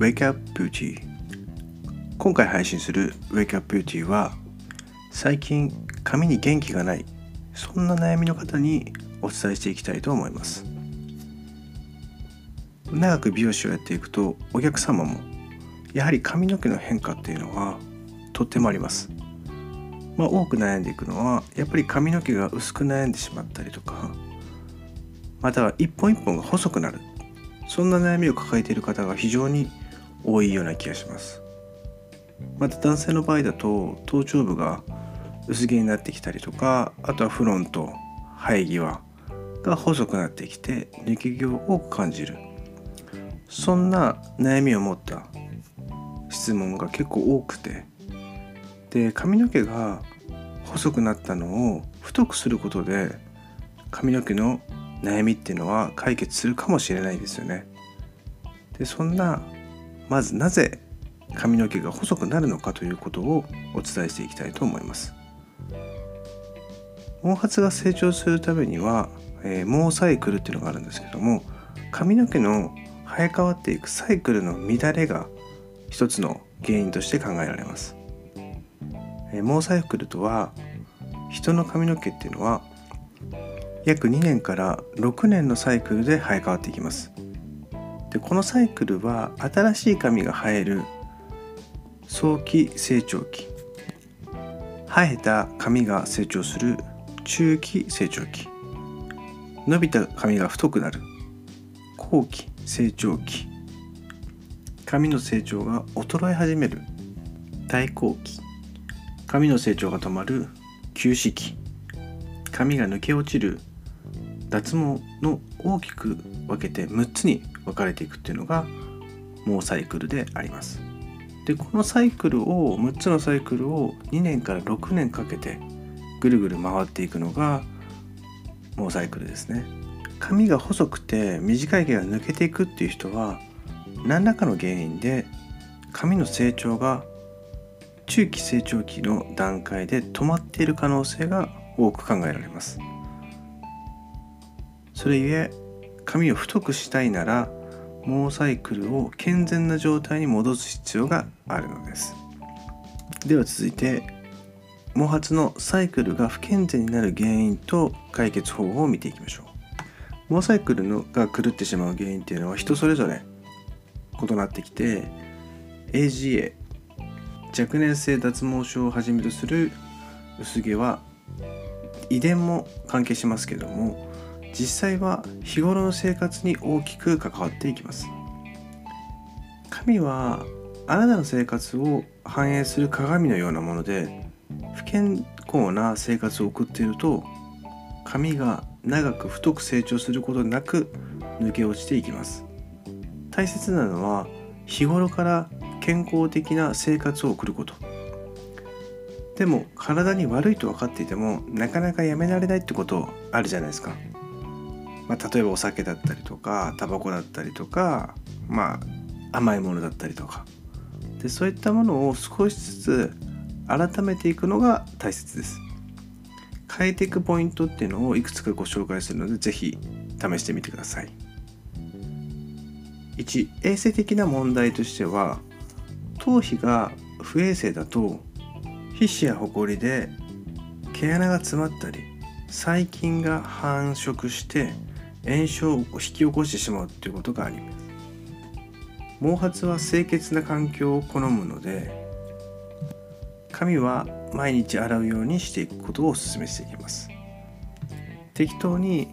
Wake Up Beauty 今回配信する Wake Up Beauty は最近髪に元気がないそんな悩みの方にお伝えしていきたいと思います。長く美容師をやっていくとお客様もやはり髪の毛の変化っていうのはとってもあります。まあ、多く悩んでいくのはやっぱり髪の毛が薄く悩んでしまったりとかまたは一本一本が細くなる。そんな悩みを抱えている方が非常に多いような気がしますまた男性の場合だと頭頂部が薄毛になってきたりとかあとはフロント生え際が細くなってきて抜け毛を多く感じるそんな悩みを持った質問が結構多くてで髪の毛が細くなったのを太くすることで髪の毛の悩みっていうのは解決するかもしれないですよね。でそんなまずなぜ髪の毛が細くなるのかということをお伝えしていきたいと思います。毛髪が成長するためには、えー、毛サイクルっていうのがあるんですけども髪の毛の生え変わっていくサイクルの乱れが一つの原因として考えられます。えー、毛サイクルとは人の髪の毛っていうのは約2年から6年のサイクルで生え変わっていきますでこのサイクルは新しい髪が生える早期成長期。生えた髪が成長する中期成長期。伸びた髪が太くなる後期成長期。髪の成長が衰え始める大後期。髪の成長が止まる休止期。髪が抜け落ちる脱毛の大きく分けて6つに分かれていくっていうのが毛サイクルであります。でこのサイクルを6つのサイクルを2年から6年かけてぐるぐる回っていくのが毛サイクルですね。髪が細くて短い毛が抜けていくっていう人は何らかの原因で髪の成長が中期成長期の段階で止まっている可能性が多く考えられます。それゆえ髪を太くしたいなら毛サイクルを健全な状態に戻す必要があるのです。では続いて毛髪のサイクルが不健全になる原因と解決方法を見ていきましょう。毛サイクルのが狂ってしまう原因っていうのは人それぞれ異なってきて AGA 若年性脱毛症をはじめとする薄毛は遺伝も関係しますけども実際は日頃の生活に大きく関わっていきます。神はあなたの生活を反映する鏡のようなもので不健康な生活を送っていると髪が長く太く成長することなく抜け落ちていきます。大切なのは日頃から健康的な生活を送ること。でも体に悪いと分かっていてもなかなかやめられないってことあるじゃないですか、まあ、例えばお酒だったりとかタバコだったりとかまあ甘いものだったりとか。でそういったものを少しずつ改めていくのが大切です。変えていくポイントっていうのをいくつかご紹介するので是非試してみてください。1衛生的な問題としては頭皮が不衛生だと皮脂やホコリで毛穴が詰まったり細菌が繁殖して炎症を引き起こしてしまうということがあります。毛髪は清潔な環境を好むので髪は毎日洗うようにしていくことをお勧めしていきます。適当に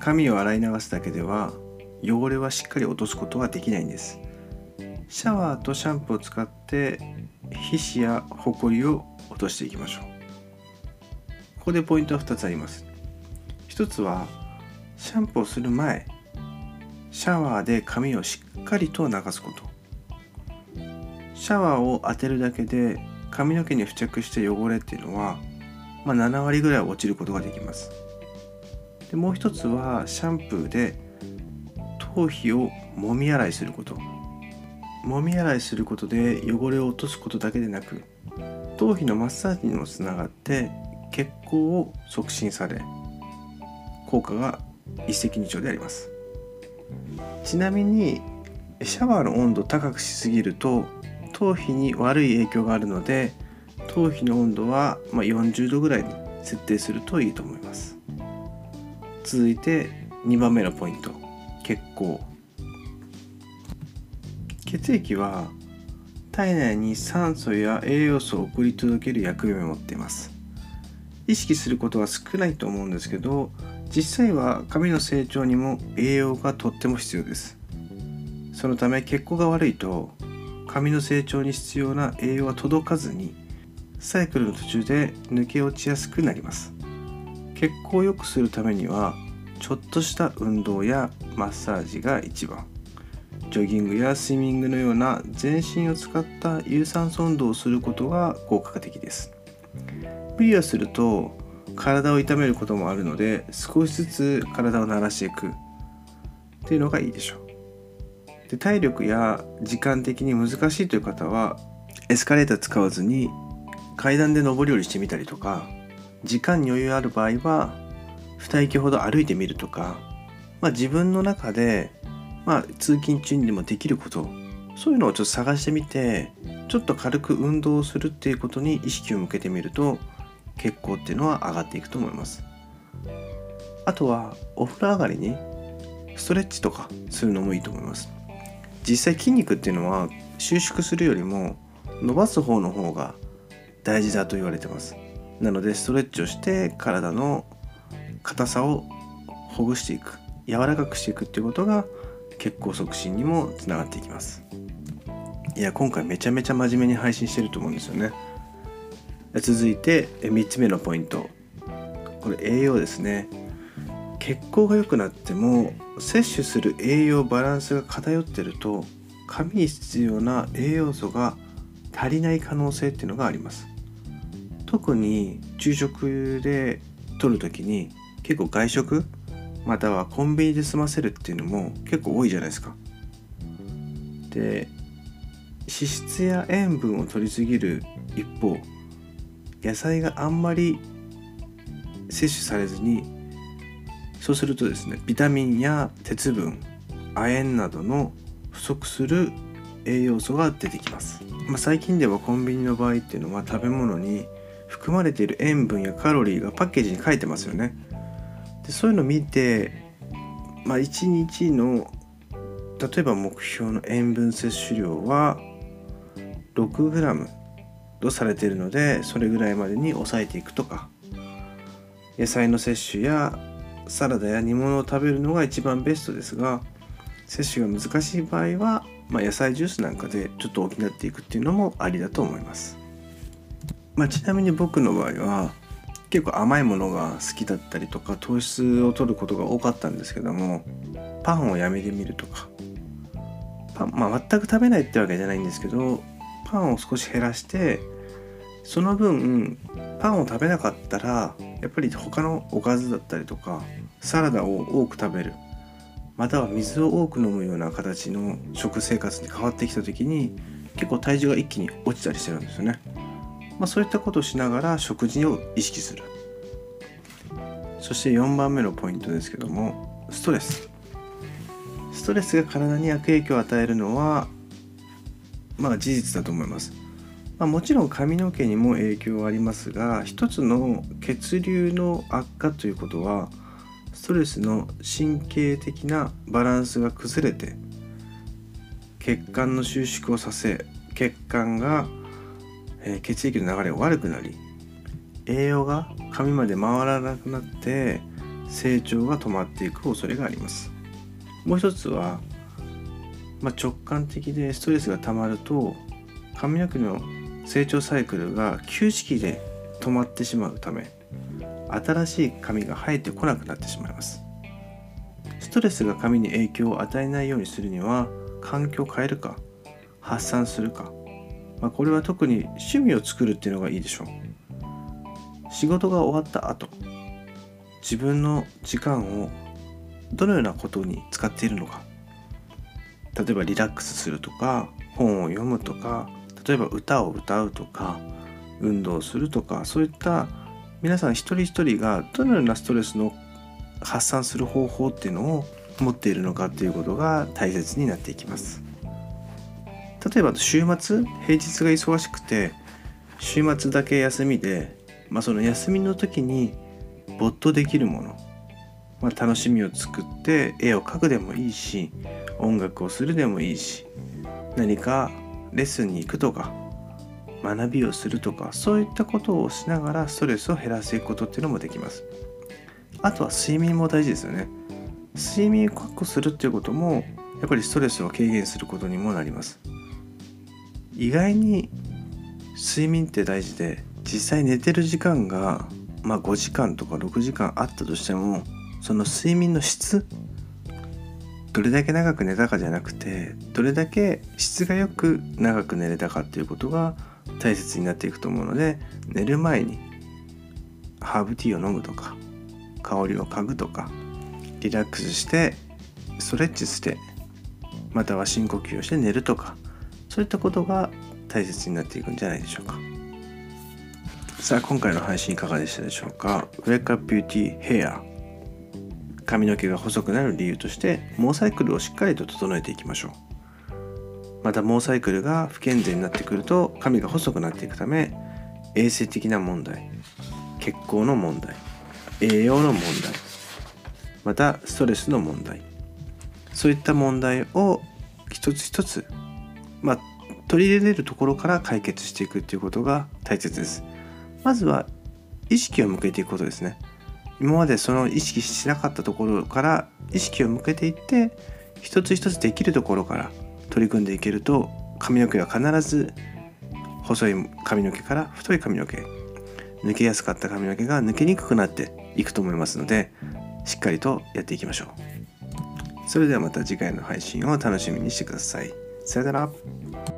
髪を洗い流すだけでは汚れはしっかり落とすことはできないんです。シャワーとシャンプーを使って皮脂やホコリを落としていきましょう。ここでポイントは2つあります。1つはシャンプーをする前シャワーで髪をしっかりと流すこと。シャワーを当てるだけで髪の毛に付着した汚れっていうのは、まあ、7割ぐらい落ちることができます。でもう一つはシャンプーで頭皮をもみ洗いすること。もみ洗いすることで汚れを落とすことだけでなく頭皮のマッサージにもつながって血行を促進され効果が一石二鳥であります。ちなみにシャワーの温度を高くしすぎると頭皮に悪い影響があるので頭皮の温度はま40度ぐらいに設定するといいと思います。続いて2番目のポイント。血行。血液は体内に酸素や栄養素を送り届ける役目を持っています。意識することは少ないと思うんですけど実際は髪の成長にも栄養がとっても必要です。そのため血行が悪いと髪の成長に必要な栄養は届かずにサイクルの途中で抜け落ちやすくなります。血行を良くするためにはちょっとした運動やマッサージが一番。ジョギングやスイミングのような全身を使った有酸素運動をすることが効果的です。無理をすると体を痛めることもあるので少しずつ体を慣らしていく。っていうのがいいでしょう。で体力や時間的に難しいという方はエスカレーター使わずに階段で上り下りしてみたりとか時間に余裕ある場合は2駅ほど歩いてみるとか、まあ、自分の中で、まあ、通勤中にでもできることそういうのをちょっと探してみてちょっと軽く運動をするっていうことに意識を向けてみると血行っていうのは上がっていくと思います。あとはお風呂上がりにストレッチとかするのもいいと思います。実際筋肉っていうのは収縮するよりも伸ばす方の方が大事だと言われてます。なのでストレッチをして体の硬さをほぐしていく柔らかくしていくっていうことが血行促進にもつながっていきます。いや今回めちゃめちゃ真面目に配信してると思うんですよね。続いて3つ目のポイント。これ栄養ですね。血行が良くなっても摂取する栄養バランスが偏ってると髪に必要な栄養素が足りない可能性っていうのがあります。特に昼食で取る時に結構外食またはコンビニで済ませるっていうのも結構多いじゃないですか。で脂質や塩分を摂りすぎる一方野菜があんまり摂取されずにそうするとですねビタミンや鉄分亜鉛などの不足する栄養素が出てきます、まあ、最近ではコンビニの場合っていうのは食べ物に含まれている塩分やカロリーがパッケージに書いてますよね。でそういうのを見て、まあ、1日の例えば目標の塩分摂取量は 6g とされているのでそれぐらいまでに抑えていくとか。野菜の摂取やサラダや煮物を食べるのが一番ベストですが摂取が難しい場合は、まあ、野菜ジュースなんかでちょっと補っていくっていうのもありだと思います、まあ、ちなみに僕の場合は結構甘いものが好きだったりとか糖質を取ることが多かったんですけどもパンをやめてみるとか。パン、まあ、全く食べないってわけじゃないんですけどパンを少し減らしてその分パンを食べなかったらやっぱり他のおかずだったりとかサラダを多く食べる。または水を多く飲むような形の食生活に変わってきた時に結構体重が一気に落ちたりしてるんですよね、まあ、そういったことをしながら食事を意識する。そして4番目のポイントですけどもストレス。ストレスが体に悪影響を与えるのはまあ事実だと思います。まあ、もちろん髪の毛にも影響はありますが一つの血流の悪化ということはストレスの神経的なバランスが崩れて血管の収縮をさせ血管が、え、血液の流れが悪くなり栄養が髪まで回らなくなって成長が止まっていく恐れがありますもう一つはまあ、直感的でストレスが溜まると髪の毛の成長サイクルが休止期で止まってしまうため新しい髪が生えてこなくなってしまいます。ストレスが髪に影響を与えないようにするには環境を変えるか発散するか、まあ、これは特に趣味を作るっていうのがいいでしょう。仕事が終わった後自分の時間をどのようなことに使っているのか例えばリラックスするとか本を読むとか例えば歌を歌うとか運動するとかそういった皆さん一人一人がどのようなストレスの発散する方法っていうのを持っているのかっていうことが大切になっていきます。例えば週末平日が忙しくて週末だけ休みで、まあ、その休みの時に没頭できるもの、まあ、楽しみを作って絵を描くでもいいし音楽をするでもいいし何かレッスンに行くとか学びをするとかそういったことをしながらストレスを減らしていくことっていうのもできます。あとは睡眠も大事ですよね。睡眠を確保するっていうこともやっぱりストレスを軽減することにもなります。意外に睡眠って大事で実際寝てる時間がまあ5時間とか6時間あったとしてもその睡眠の質どれだけ長く寝たかじゃなくてどれだけ質がよく長く寝れたかっていうことが大切になっていくと思うので寝る前にハーブティーを飲むとか香りを嗅ぐとかリラックスしてストレッチしてまたは深呼吸をして寝るとかそういったことが大切になっていくんじゃないでしょうか。さあ今回の配信いかがでしたでしょうか？Wake Up Beauty Hair 髪の毛が細くなる理由として毛サイクルをしっかりと整えていきましょう。また毛サイクルが不健全になってくると髪が細くなっていくため衛生的な問題血行の問題栄養の問題またストレスの問題そういった問題を一つ一つまあ取り入れれるところから解決していくっていうことが大切です。まずは意識を向けていくことですね。今までその意識しなかったところから意識を向けていって一つ一つできるところから取り組んでいけると髪の毛は必ず細い髪の毛から太い髪の毛抜けやすかった髪の毛が抜けにくくなっていくと思いますのでしっかりとやっていきましょう。それではまた次回の配信を楽しみにしてください。さよなら。